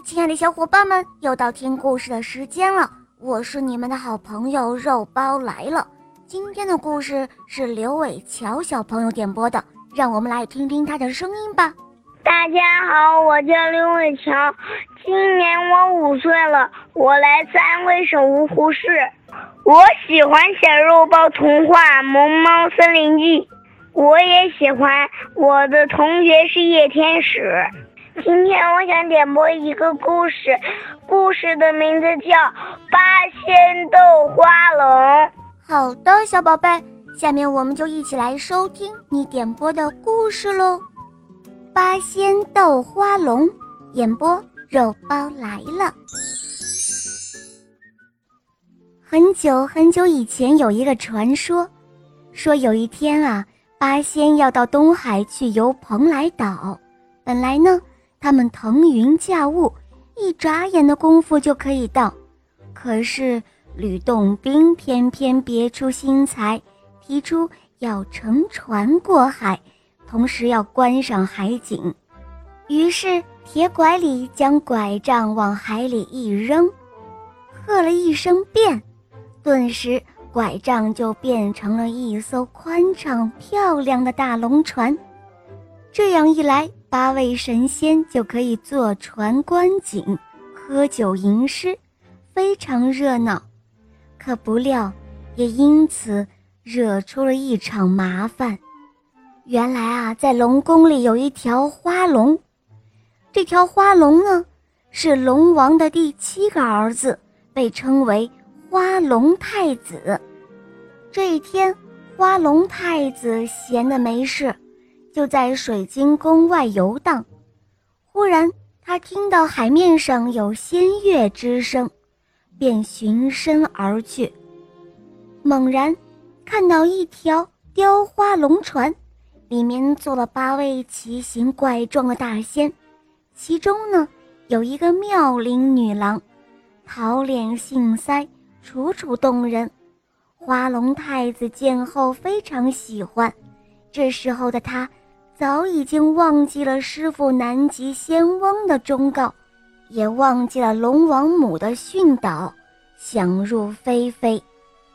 亲爱的小伙伴们，又到听故事的时间了。我是你们的好朋友肉包来了。今天的故事是刘伟乔小朋友点播的，让我们来听听他的声音吧。大家好，我叫刘伟乔，今年我五岁了，我来自安徽省芜湖市。我喜欢《小肉包童话》《萌猫森林记》，我也喜欢我的同学是叶天使。今天我想点播一个故事，故事的名字叫《八仙斗花龙》。好的，小宝贝，下面我们就一起来收听你点播的故事喽，《八仙斗花龙》演播肉包来了。很久很久以前，有一个传说，说有一天啊，八仙要到东海去游蓬莱岛，本来呢。他们腾云驾雾，一眨眼的功夫就可以到。可是吕洞宾偏偏别出心裁，提出要乘船过海，同时要观赏海景。于是铁拐李将拐杖往海里一扔，喝了一声“变”，顿时拐杖就变成了一艘宽敞漂亮的大龙船。这样一来。八位神仙就可以坐船观景、喝酒吟诗，非常热闹。可不料，也因此惹出了一场麻烦。原来啊，在龙宫里有一条花龙，这条花龙呢，是龙王的第七个儿子，被称为花龙太子。这一天，花龙太子闲得没事。就在水晶宫外游荡，忽然他听到海面上有仙乐之声，便循声而去。猛然看到一条雕花龙船，里面坐了八位奇形怪状的大仙，其中呢有一个妙龄女郎，桃脸杏腮，楚楚动人。花龙太子见后非常喜欢，这时候的他。早已经忘记了师傅南极仙翁的忠告，也忘记了龙王母的训导，想入非非，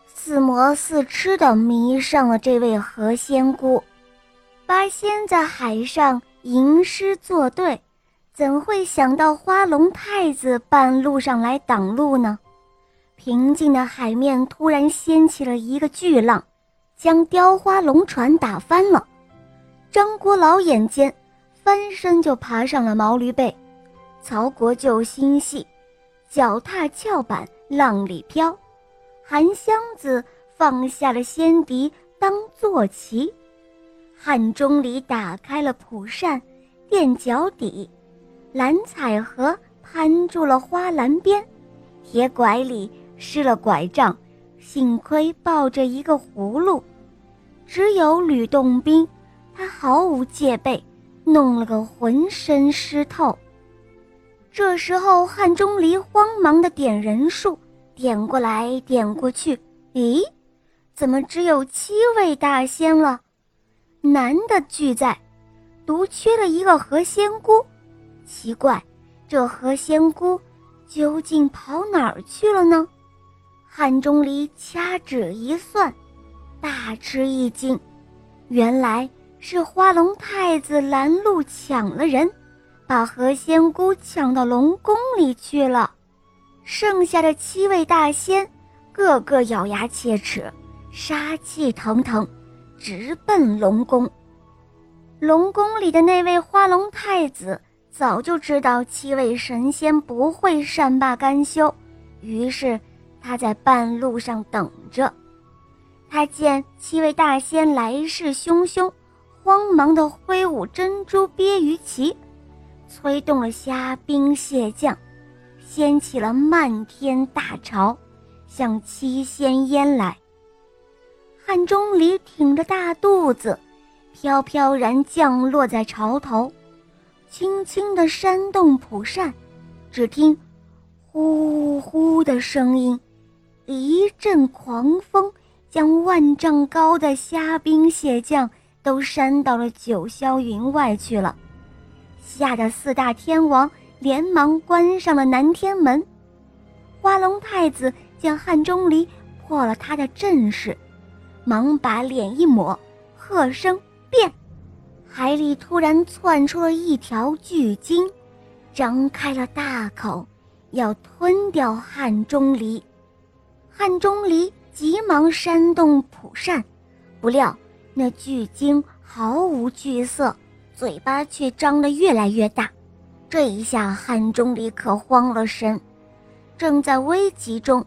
似魔似痴的迷上了这位何仙姑。八仙在海上吟诗作对，怎会想到花龙太子半路上来挡路呢？平静的海面突然掀起了一个巨浪，将雕花龙船打翻了。张国老眼尖，翻身就爬上了毛驴背。曹国舅心细，脚踏翘板，浪里飘。韩湘子放下了仙笛，当坐骑。汉钟离打开了蒲扇，垫脚底。蓝采和攀住了花篮边，铁拐李失了拐杖，幸亏抱着一个葫芦。只有吕洞宾。他毫无戒备，弄了个浑身湿透。这时候，汉钟离慌忙的点人数，点过来点过去，咦，怎么只有七位大仙了？男的俱在，独缺了一个何仙姑。奇怪，这何仙姑究竟跑哪儿去了呢？汉钟离掐指一算，大吃一惊，原来。是花龙太子拦路抢了人，把何仙姑抢到龙宫里去了。剩下的七位大仙，个个咬牙切齿，杀气腾腾，直奔龙宫。龙宫里的那位花龙太子早就知道七位神仙不会善罢甘休，于是他在半路上等着。他见七位大仙来势汹汹。慌忙地挥舞珍珠鳖鱼旗，催动了虾兵蟹将，掀起了漫天大潮，向七仙淹来。汉钟离挺着大肚子，飘飘然降落在潮头，轻轻地扇动蒲扇，只听“呼呼”的声音，一阵狂风将万丈高的虾兵蟹将。都扇到了九霄云外去了，吓得四大天王连忙关上了南天门。花龙太子见汉钟离破了他的阵势，忙把脸一抹，喝声变，海里突然窜出了一条巨鲸，张开了大口，要吞掉汉钟离。汉钟离急忙扇动蒲扇，不料那巨鲸毫无惧色，嘴巴却张得越来越大。这一下，汉钟离可慌了神。正在危急中，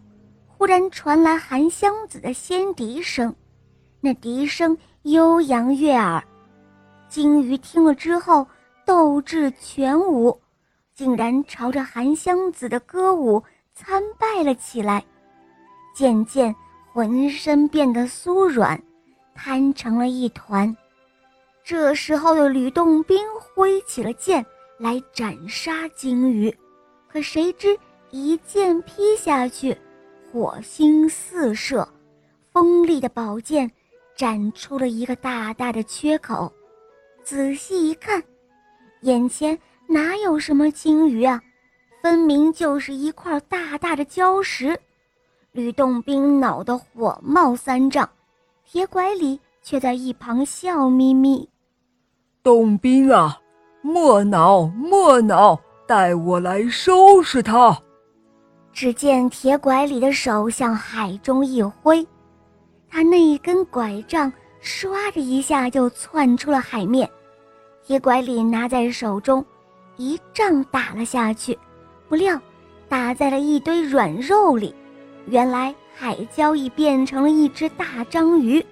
忽然传来韩湘子的仙笛声，那笛声悠扬悦耳。鲸鱼听了之后，斗志全无，竟然朝着韩湘子的歌舞参拜了起来。渐渐，浑身变得酥软，瘫成了一团。这时候的吕洞宾挥起了剑来斩杀鲸鱼，可谁知一剑劈下去，火星四射，锋利的宝剑斩出了一个大大的缺口。仔细一看，眼前哪有什么鲸鱼啊，分明就是一块大大的礁石。吕洞宾恼得火冒三丈，铁拐李却在一旁笑眯眯：“洞宾啊，莫恼莫恼，待我来收拾他。”只见铁拐李的手向海中一挥，他那一根拐杖唰的一下就窜出了海面。铁拐李拿在手中，一杖打了下去，不料打在了一堆软肉里。原来海椒已变成了一只大章鱼，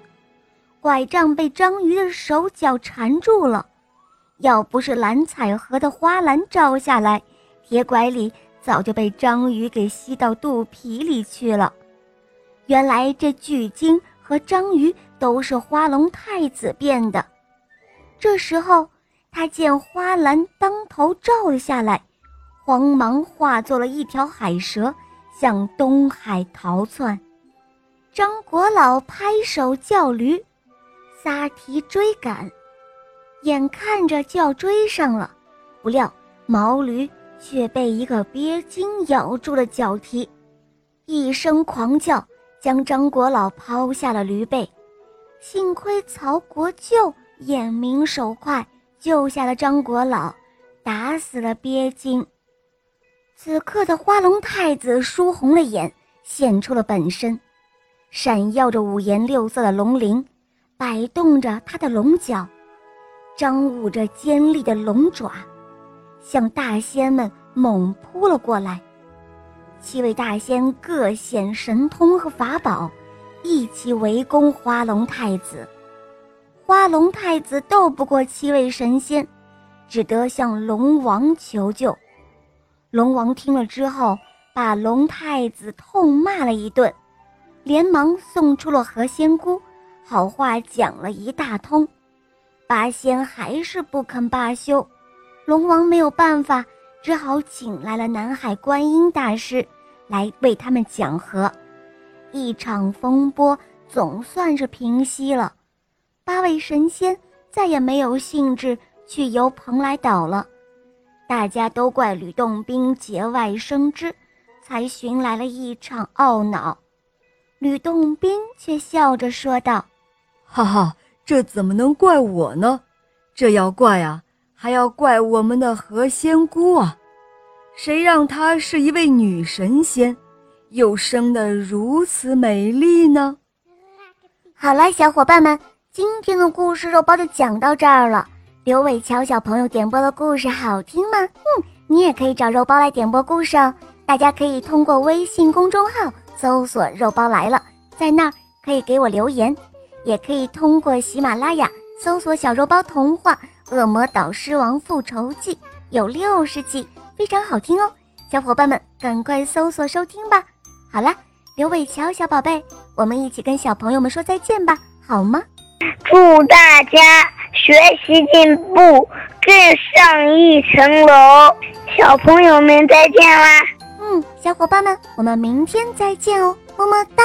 拐杖被章鱼的手脚缠住了。要不是蓝采和的花篮照下来，铁拐李早就被章鱼给吸到肚皮里去了。原来这巨鲸和章鱼都是花龙太子变的。这时候他见花篮当头照了下来，慌忙化作了一条海蛇。向东海逃窜，张国老拍手叫驴，撒蹄追赶，眼看着就要追上了，不料毛驴却被一个鳖精咬住了脚蹄，一声狂叫将张国老抛下了驴背。幸亏曹国舅眼明手快，救下了张国老，打死了鳖精。此刻的花龙太子输红了眼，现出了本身，闪耀着五颜六色的龙鳞，摆动着他的龙角，张舞着尖利的龙爪，向大仙们猛扑了过来。七位大仙各显神通和法宝，一起围攻花龙太子。花龙太子斗不过七位神仙，只得向龙王求救。龙王听了之后，把龙太子痛骂了一顿，连忙送出了何仙姑，好话讲了一大通。八仙还是不肯罢休，龙王没有办法，只好请来了南海观音大师来为他们讲和。一场风波总算是平息了，八位神仙再也没有兴致去游蓬莱岛了。大家都怪吕洞宾节外生枝，才寻来了一场懊恼。吕洞宾却笑着说道：“哈哈，这怎么能怪我呢？这要怪啊，还要怪我们的何仙姑啊！谁让她是一位女神仙，又生得如此美丽呢？”好了，小伙伴们，今天的故事肉包就讲到这儿了。刘伟乔小朋友点播的故事好听吗？嗯，你也可以找肉包来点播故事哦。大家可以通过微信公众号搜索“肉包来了”，在那儿可以给我留言，也可以通过喜马拉雅搜索“小肉包童话《恶魔导师王复仇记》”，有六十集，非常好听哦。小伙伴们赶快搜索收听吧。好了，刘伟乔小宝贝，我们一起跟小朋友们说再见吧，好吗？祝大家！学习进步，更上一层楼。小朋友们再见啦！嗯，小伙伴们，我们明天再见哦，么么哒。